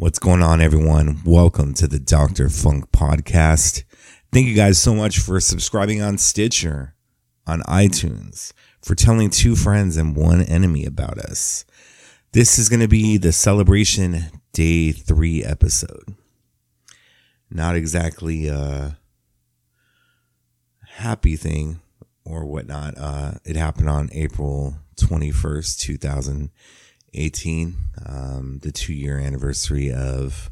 What's going on, everyone? Welcome to the Dr. Funk podcast. Thank you guys so much for subscribing on Stitcher, on iTunes, for telling two friends and one enemy about us. This is going to be the celebration day three episode. Not exactly a happy thing or whatnot. Uh, it happened on April 21st, 2000- 18, um, the two year anniversary of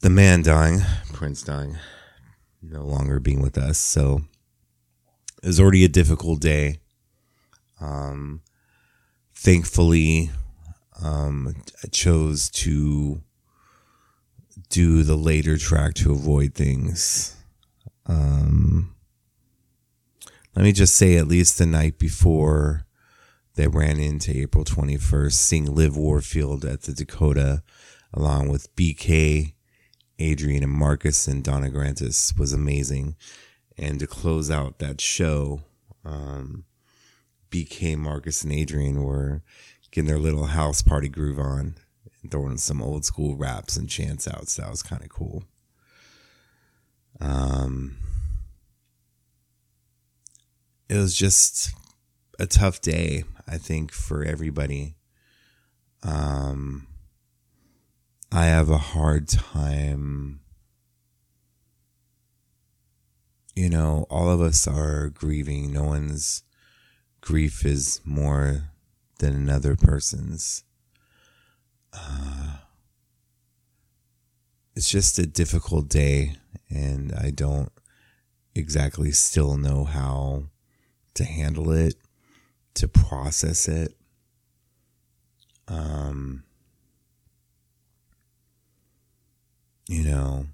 the man dying, Prince dying, no longer being with us. So it was already a difficult day. Um, thankfully, um, I chose to do the later track to avoid things. Um, let me just say, at least the night before that ran into April 21st, seeing Liv Warfield at the Dakota, along with BK, Adrian, and Marcus and Donna Grantis was amazing. And to close out that show, um, BK, Marcus, and Adrian were getting their little house party groove on and throwing some old school raps and chants out. So that was kind of cool. Um, it was just a tough day. I think, for everybody. Um, I have a hard time. You know, all of us are grieving. No one's grief is more than another person's. Uh, it's just a difficult day, and I don't exactly still know how to handle it to process it. Um, you know,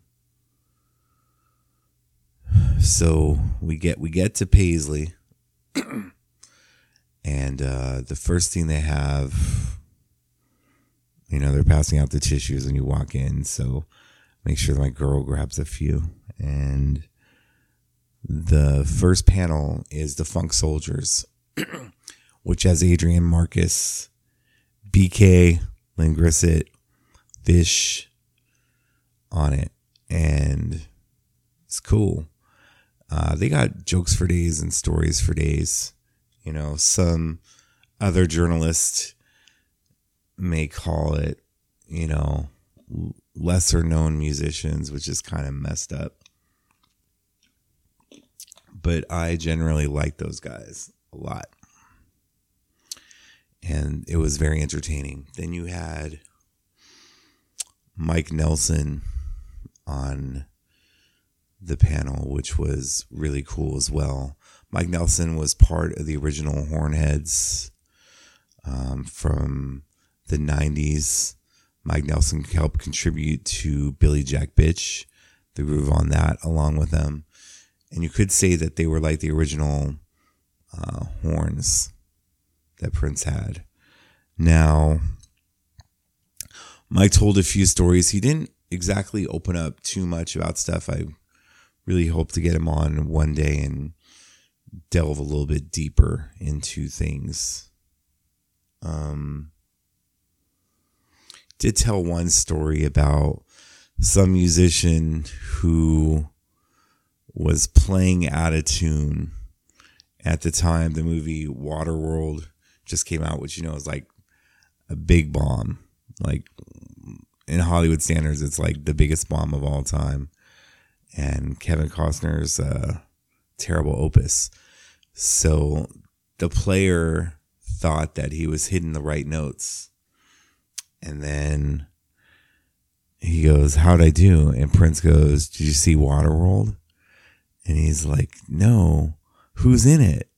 so we get we get to Paisley, and uh, the first thing they have, you know, they're passing out the tissues when you walk in. So make sure my girl grabs a few and the first panel is the Funk Soldiers which has Adrian Marcus, BK, Lynn Grissett, Fish on it. And it's cool. Uh, they got jokes for days and stories for days. You know, some other journalists may call it, you know, lesser known musicians, which is kind of messed up. But I generally like those guys a lot and it was very entertaining. Then you had Mike Nelson on the panel, which was really cool as well. Mike Nelson was part of the original Hornheads um, from the 90s. Mike Nelson helped contribute to Billy Jack Bitch, the groove on that, along with them. And you could say that they were like the original uh, horns that Prince had. Now, Mike told a few stories. He didn't exactly open up too much about stuff. I really hope to get him on one day and delve a little bit deeper into things. Um, did tell one story about some musician who was playing out of tune at the time the movie Waterworld just came out, which you know is like a big bomb. Like in Hollywood standards, it's like the biggest bomb of all time. And Kevin Costner's uh, terrible opus. So the player thought that he was hitting the right notes. And then he goes, How'd I do? And Prince goes, Did you see Waterworld? And he's like, No. Who's in it?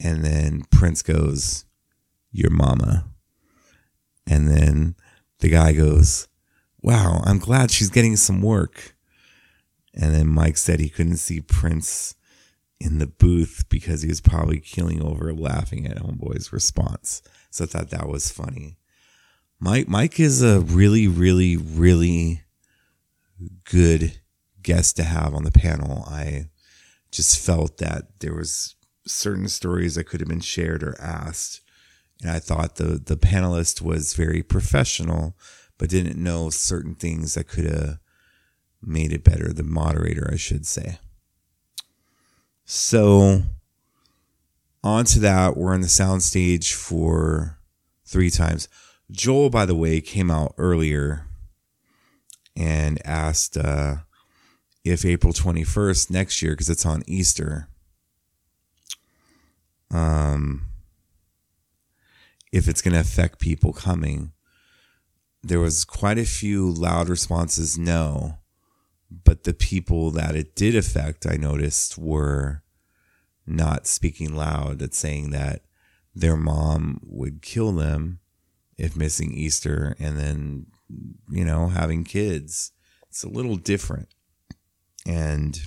And then Prince goes, Your mama. And then the guy goes, Wow, I'm glad she's getting some work. And then Mike said he couldn't see Prince in the booth because he was probably keeling over laughing at Homeboy's response. So I thought that was funny. Mike Mike is a really, really, really good guest to have on the panel. I just felt that there was certain stories that could have been shared or asked And I thought the, the panelist was very professional, but didn't know certain things that could have made it better. The moderator, I should say. So, on to that, we're on the soundstage for three times. Joel, by the way, came out earlier and asked uh, if April 21st next year, because it's on Easter, um, if it's going to affect people coming. There was quite a few loud responses, no. But the people that it did affect, I noticed, were not speaking loud at saying that their mom would kill them if missing Easter and then, you know, having kids. It's a little different. And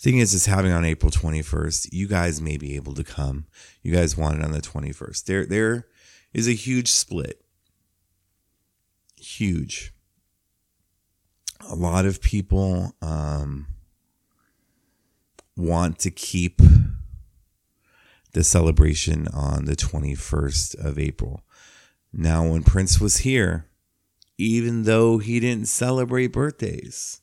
thing is, is having on April 21st, you guys may be able to come. You guys want it on the 21st. There, there is a huge split. Huge. A lot of people, um, want to keep the celebration on the 21st of April. Now, when Prince was here, even though he didn't celebrate birthdays,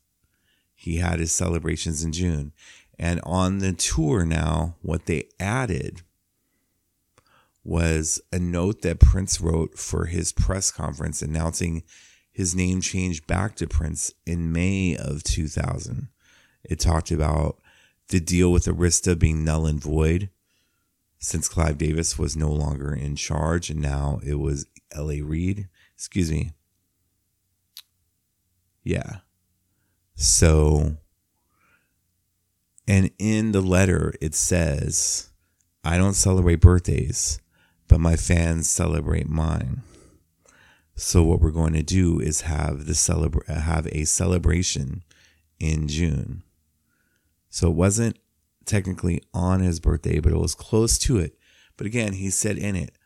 he had his celebrations in June. And on the tour now, what they added was a note that Prince wrote for his press conference announcing his name change back to Prince in May of 2000. It talked about the deal with Arista being null and void since Clive Davis was no longer in charge and now it was L.A. Reid. Excuse me. Yeah. So, and in the letter, it says, I don't celebrate birthdays, but my fans celebrate mine. So what we're going to do is have the celebra- have a celebration in June. So it wasn't technically on his birthday, but it was close to it. But again, he said in it,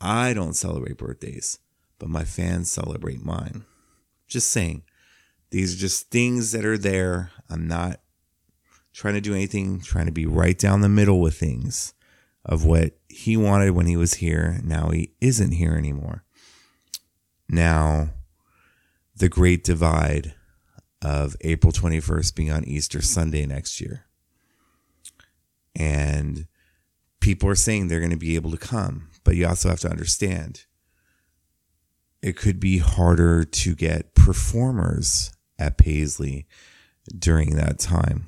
I don't celebrate birthdays, but my fans celebrate mine. Just saying, these are just things that are there. I'm not trying to do anything, trying to be right down the middle with things of what he wanted when he was here. Now he isn't here anymore. Now, the great divide of April 21st being on Easter Sunday next year. And people are saying they're going to be able to come, but you also have to understand it could be harder to get performers at Paisley during that time.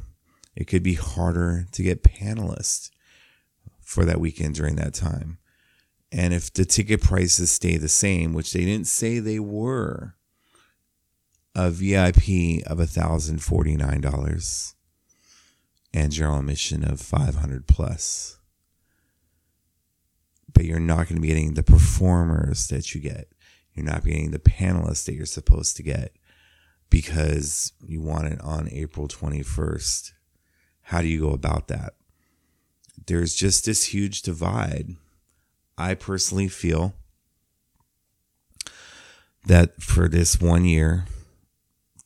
It could be harder to get panelists for that weekend during that time. And if the ticket prices stay the same, which they didn't say they were, a VIP of $1,049 and general admission of 500 plus. But you're not going to be getting the performers that you get. You're not getting the panelists that you're supposed to get because you want it on April 21st. How do you go about that? There's just this huge divide. I personally feel that for this one year,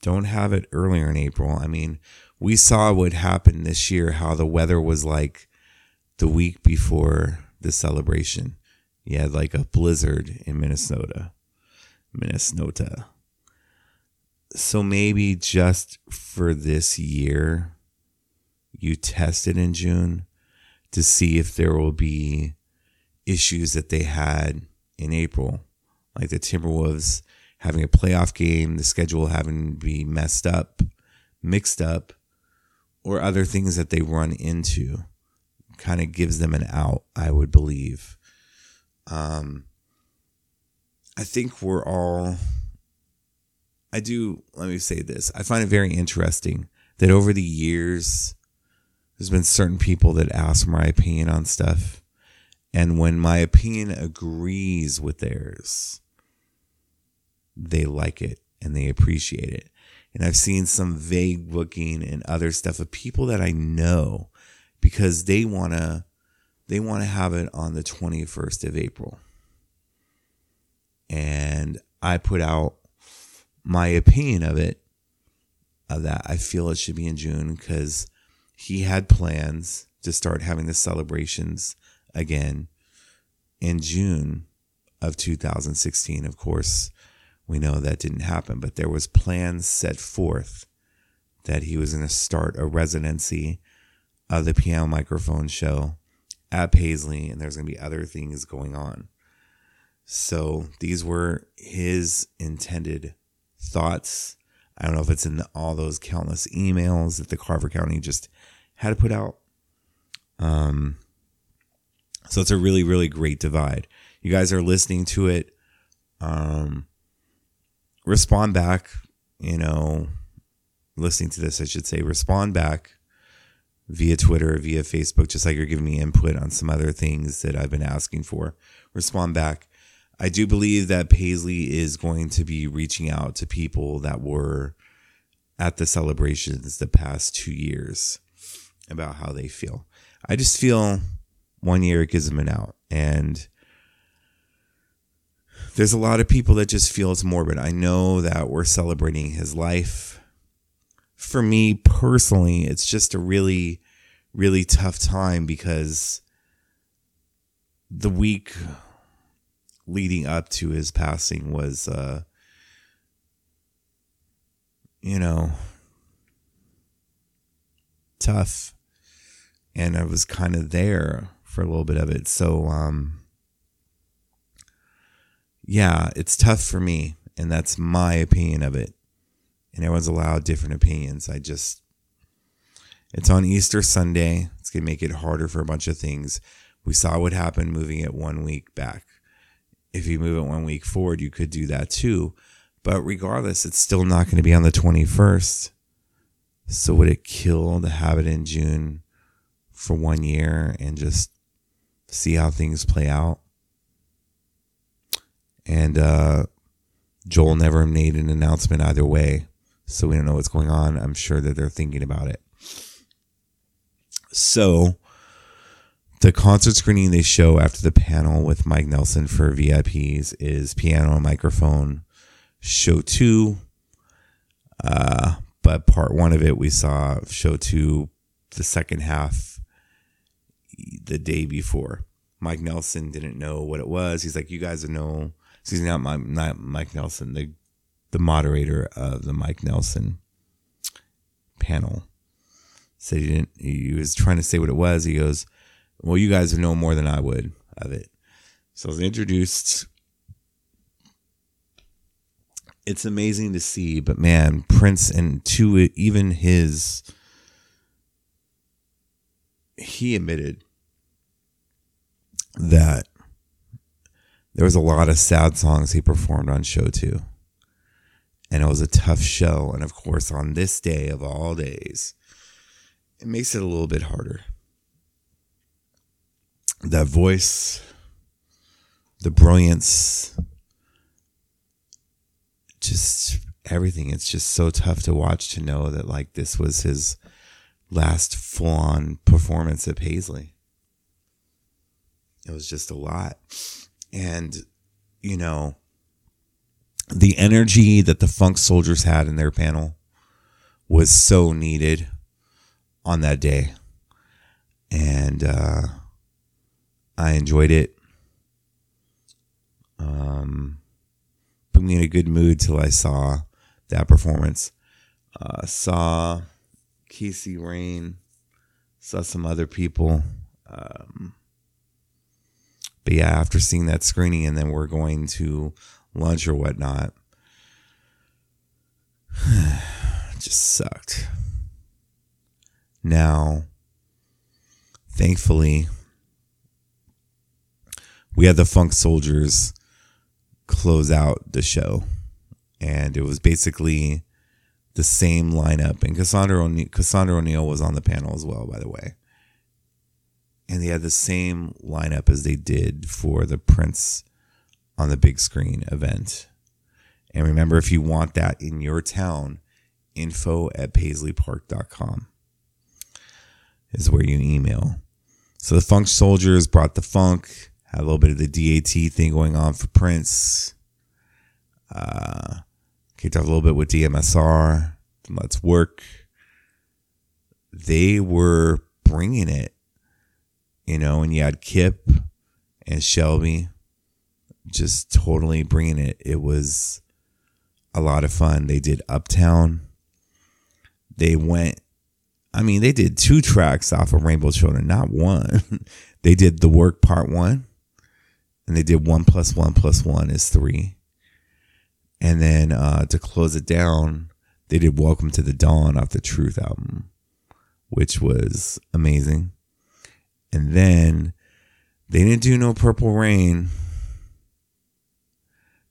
don't have it earlier in April. I mean, we saw what happened this year, how the weather was like the week before the celebration. You had like a blizzard in Minnesota. Minnesota. So maybe just for this year, you test it in June to see if there will be issues that they had in April. Like the Timberwolves having a playoff game, the schedule having to be messed up, mixed up, or other things that they run into kind of gives them an out, I would believe. Um, I think we're all, I do, let me say this. I find it very interesting that over the years, there's been certain people that ask my opinion on stuff. And when my opinion agrees with theirs, they like it and they appreciate it. And I've seen some vague booking and other stuff of people that I know because they want to they want to have it on the 21st of April. And I put out my opinion of it of that. I feel it should be in June cuz he had plans to start having the celebrations again in June of 2016. Of course, we know that didn't happen, but there was plans set forth that he was going to start a residency of the piano microphone show at Paisley, and there's going to be other things going on. So these were his intended thoughts. I don't know if it's in all those countless emails that the Carver County just had to put out. Um, so it's a really, really great divide. You guys are listening to it. Um, respond back, you know, listening to this, I should say, respond back via Twitter, via Facebook, just like you're giving me input on some other things that I've been asking for. Respond back. I do believe that Paisley is going to be reaching out to people that were at the celebrations the past two years about how they feel. I just feel one year it gives them an out. And there's a lot of people that just feel it's morbid. I know that we're celebrating his life. For me personally, it's just a really, really tough time because the week leading up to his passing was, uh, you know, tough. And I was kind of there for a little bit of it. So, um, yeah, it's tough for me, and that's my opinion of it. And everyone's allowed different opinions. I just, it's on Easter Sunday. It's going to make it harder for a bunch of things. We saw what happened moving it one week back. If you move it one week forward, you could do that too. But regardless, it's still not going to be on the 21st. So would it kill to have it in June for one year and just see how things play out? And uh, Joel never made an announcement either way. So we don't know what's going on. I'm sure that they're thinking about it. So the concert screening they show after the panel with Mike Nelson for VIPs is piano and microphone show two. Uh, but part one of it we saw show two the second half the day before. Mike Nelson didn't know what it was. He's like, you guys know excuse me, not, my, not Mike Nelson, the the moderator of the Mike Nelson panel said he didn't. He was trying to say what it was. He goes, "Well, you guys know more than I would of it." So I was introduced. It's amazing to see, but man, Prince and to even his, he admitted that there was a lot of sad songs he performed on show two. And it was a tough show. And of course, on this day of all days, it makes it a little bit harder. That voice, the brilliance, just everything. It's just so tough to watch to know that like this was his last full on performance at Paisley. It was just a lot. And, you know, the energy that the Funk Soldiers had in their panel was so needed on that day. And uh, I enjoyed it. Um, put me in a good mood till I saw that performance. Uh, saw Casey Rain, saw some other people. Um, but yeah, after seeing that screening and then we're going to lunch or whatnot, just sucked. Now, thankfully, we had the Funk Soldiers close out the show. And it was basically the same lineup. And Cassandra Cassandra O'Neal was on the panel as well, by the way and they had the same lineup as they did for the Prince on the big screen event. And remember, if you want that in your town, info at paisleypark.com is where you email. So the Funk Soldiers brought the funk, had a little bit of the DAT thing going on for Prince. Uh, kicked off a little bit with DMSR. Let's work. They were bringing it you know, and you had Kip and Shelby just totally bringing it. It was a lot of fun. They did Uptown. They went, I mean, they did two tracks off of Rainbow Children, not one. they did The Work Part One, and they did One Plus One Plus One is Three. And then uh, to close it down, they did Welcome to the Dawn off the Truth album, which was amazing. And then they didn't do no Purple Rain.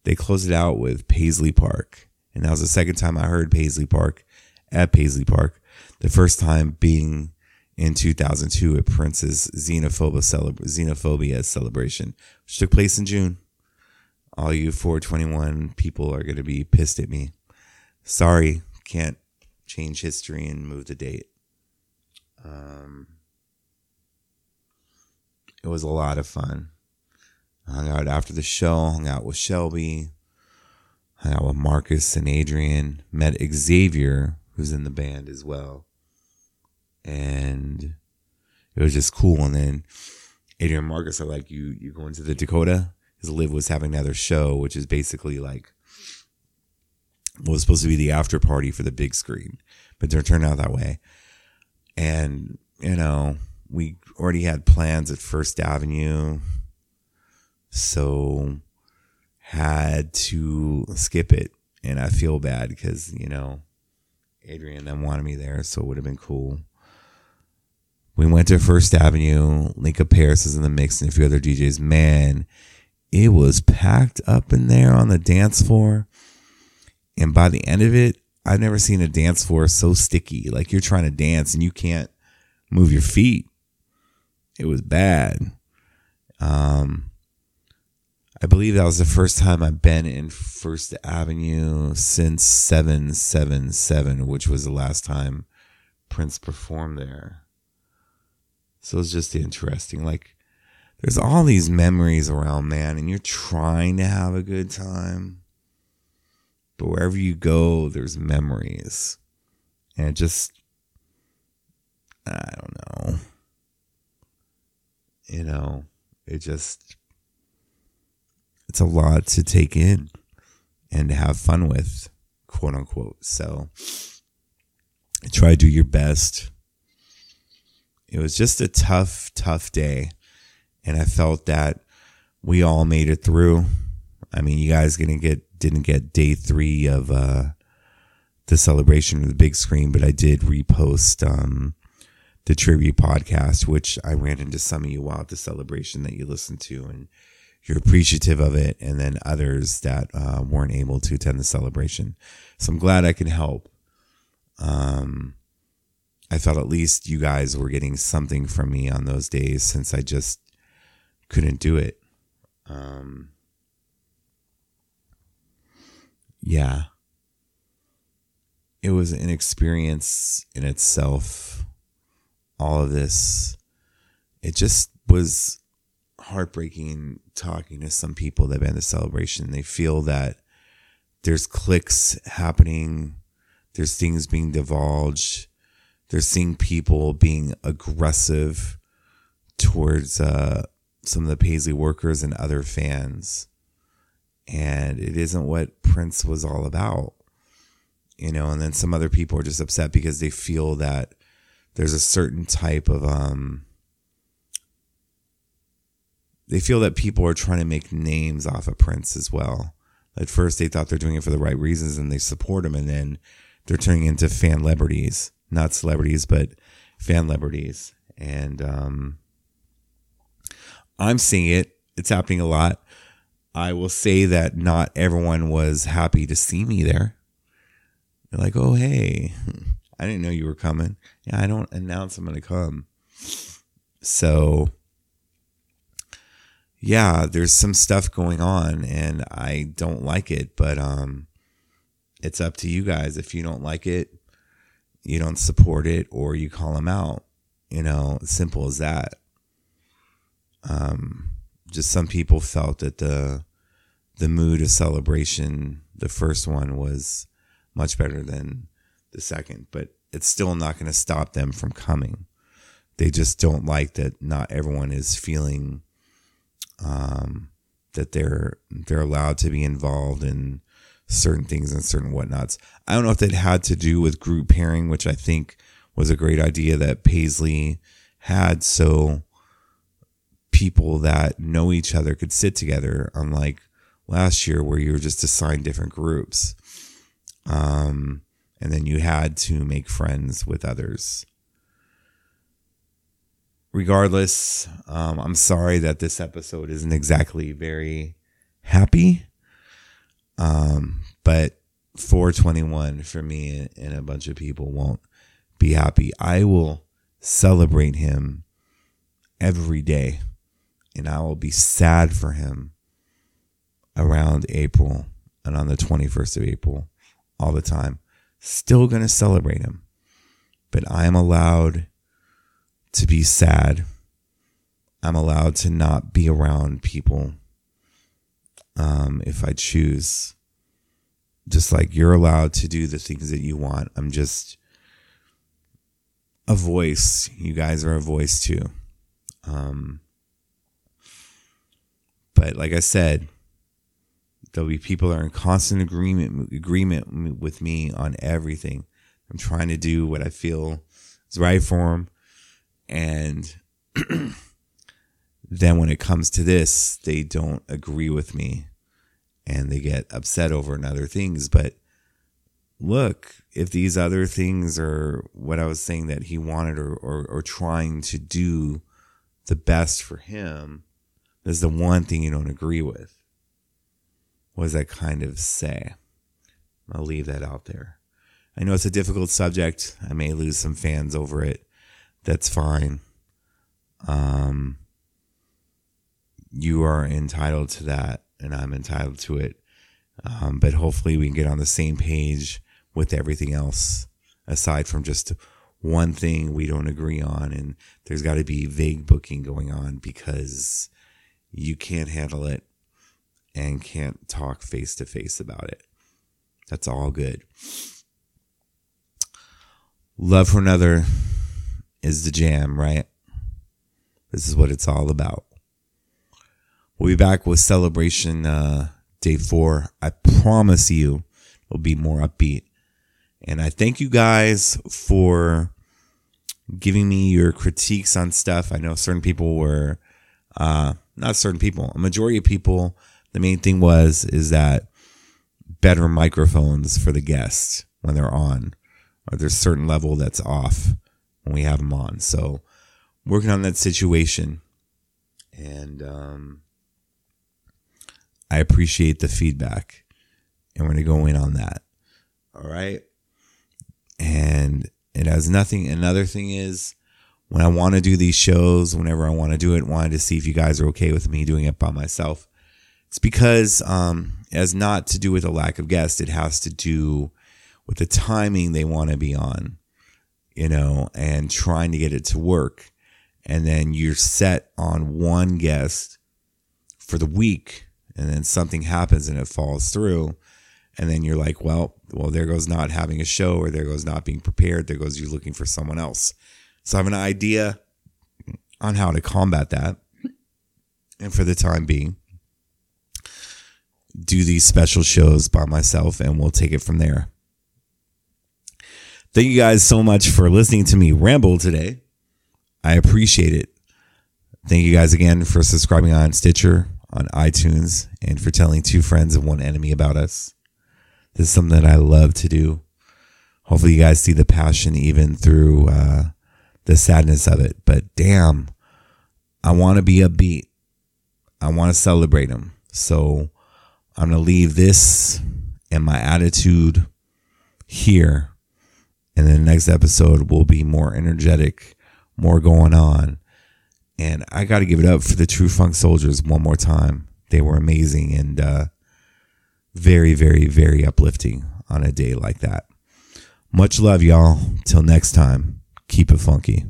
They closed it out with Paisley Park. And that was the second time I heard Paisley Park at Paisley Park. The first time being in 2002 at Prince's Xenophobia, Xenophobia celebration, which took place in June. All you 421 people are going to be pissed at me. Sorry, can't change history and move the date. Um, it was a lot of fun. I hung out after the show, hung out with Shelby, hung out with Marcus and Adrian, met Xavier, who's in the band as well. And it was just cool. And then Adrian Marcus are like, You you going to the Dakota? Because Liv was having another show, which is basically like was supposed to be the after party for the big screen, but didn't turn out that way. And, you know, we already had plans at First Avenue. So had to skip it. And I feel bad because, you know, Adrian then wanted me there, so it would have been cool. We went to First Avenue. Lenka Paris is in the mix and a few other DJs. Man, it was packed up in there on the dance floor. And by the end of it, I've never seen a dance floor so sticky. Like you're trying to dance and you can't move your feet. It was bad. Um, I believe that was the first time I've been in First Avenue since 777, which was the last time Prince performed there. So it's just interesting. Like, there's all these memories around, man, and you're trying to have a good time. But wherever you go, there's memories. And it just, I don't know. You know, it just, it's a lot to take in and to have fun with, quote unquote. So try to do your best. It was just a tough, tough day. And I felt that we all made it through. I mean, you guys gonna get didn't get day three of uh, the celebration of the big screen, but I did repost um, the tribute podcast, which I ran into some of you while at the celebration that you listened to, and you're appreciative of it, and then others that uh, weren't able to attend the celebration. So I'm glad I can help. Um, I thought at least you guys were getting something from me on those days since I just couldn't do it. Um, yeah, it was an experience in itself. All of this, it just was heartbreaking talking to some people that have been the celebration. They feel that there's clicks happening, there's things being divulged, they're seeing people being aggressive towards uh, some of the Paisley workers and other fans and it isn't what Prince was all about. You know, and then some other people are just upset because they feel that there's a certain type of um they feel that people are trying to make names off of Prince as well. At first they thought they're doing it for the right reasons and they support him and then they're turning into fan celebrities, not celebrities, but fan celebrities. And um I'm seeing it. It's happening a lot. I will say that not everyone was happy to see me there. They're like, oh, hey, I didn't know you were coming. Yeah, I don't announce I'm going to come. So, yeah, there's some stuff going on and I don't like it, but um, it's up to you guys. If you don't like it, you don't support it or you call them out. You know, simple as that. Um, just some people felt that the the mood of celebration, the first one was much better than the second, but it's still not going to stop them from coming. They just don't like that not everyone is feeling um, that they're they're allowed to be involved in certain things and certain whatnots. I don't know if that had to do with group pairing, which I think was a great idea that Paisley had, so people that know each other could sit together, unlike last year where you were just assigned different groups. Um, and then you had to make friends with others. Regardless, um, I'm sorry that this episode isn't exactly very happy. Um, but 421 for me and a bunch of people won't be happy. I will celebrate him every day and I will be sad for him around April and on the 21st of April all the time. Still going to celebrate him, but I am allowed to be sad. I'm allowed to not be around people um, if I choose. Just like you're allowed to do the things that you want. I'm just a voice. You guys are a voice too. Um, but like I said, there'll be people that are in constant agreement agreement with me on everything. I'm trying to do what I feel is right for them, and then when it comes to this, they don't agree with me, and they get upset over other things. But look, if these other things are what I was saying that he wanted or, or, or trying to do the best for him, there's the one thing you don't agree with. What does that kind of say? I'll leave that out there. I know it's a difficult subject. I may lose some fans over it. That's fine. Um, you are entitled to that, and I'm entitled to it. Um, but hopefully, we can get on the same page with everything else, aside from just one thing we don't agree on. And there's got to be vague booking going on because you can't handle it and can't talk face to face about it. That's all good. Love for another is the jam, right? This is what it's all about. We'll be back with celebration uh, day four. I promise you it'll be more upbeat. And I thank you guys for giving me your critiques on stuff. I know certain people were uh, not certain people, a majority of people, the main thing was is that better microphones for the guests when they're on, or there's certain level that's off when we have them on. So working on that situation, and um, I appreciate the feedback, and we're gonna go in on that. All right, and it has nothing. Another thing is when I want to do these shows, whenever I want to do it, wanted to see if you guys are okay with me doing it by myself. It's because um, it has not to do with a lack of guests. It has to do with the timing they want to be on, you know, and trying to get it to work. And then you're set on one guest for the week, and then something happens and it falls through. And then you're like, well, well, there goes not having a show, or there goes not being prepared. There goes you looking for someone else. So I have an idea on how to combat that. And for the time being, do these special shows by myself and we'll take it from there. Thank you guys so much for listening to me ramble today. I appreciate it. Thank you guys again for subscribing on Stitcher, on iTunes, and for telling two friends and one enemy about us. This is something that I love to do. Hopefully, you guys see the passion even through uh, the sadness of it. But damn, I want to be upbeat. I want to celebrate them. So I'm going to leave this and my attitude here. And the next episode will be more energetic, more going on. And I got to give it up for the True Funk Soldiers one more time. They were amazing and uh, very, very, very uplifting on a day like that. Much love, y'all. Till next time keep it funky.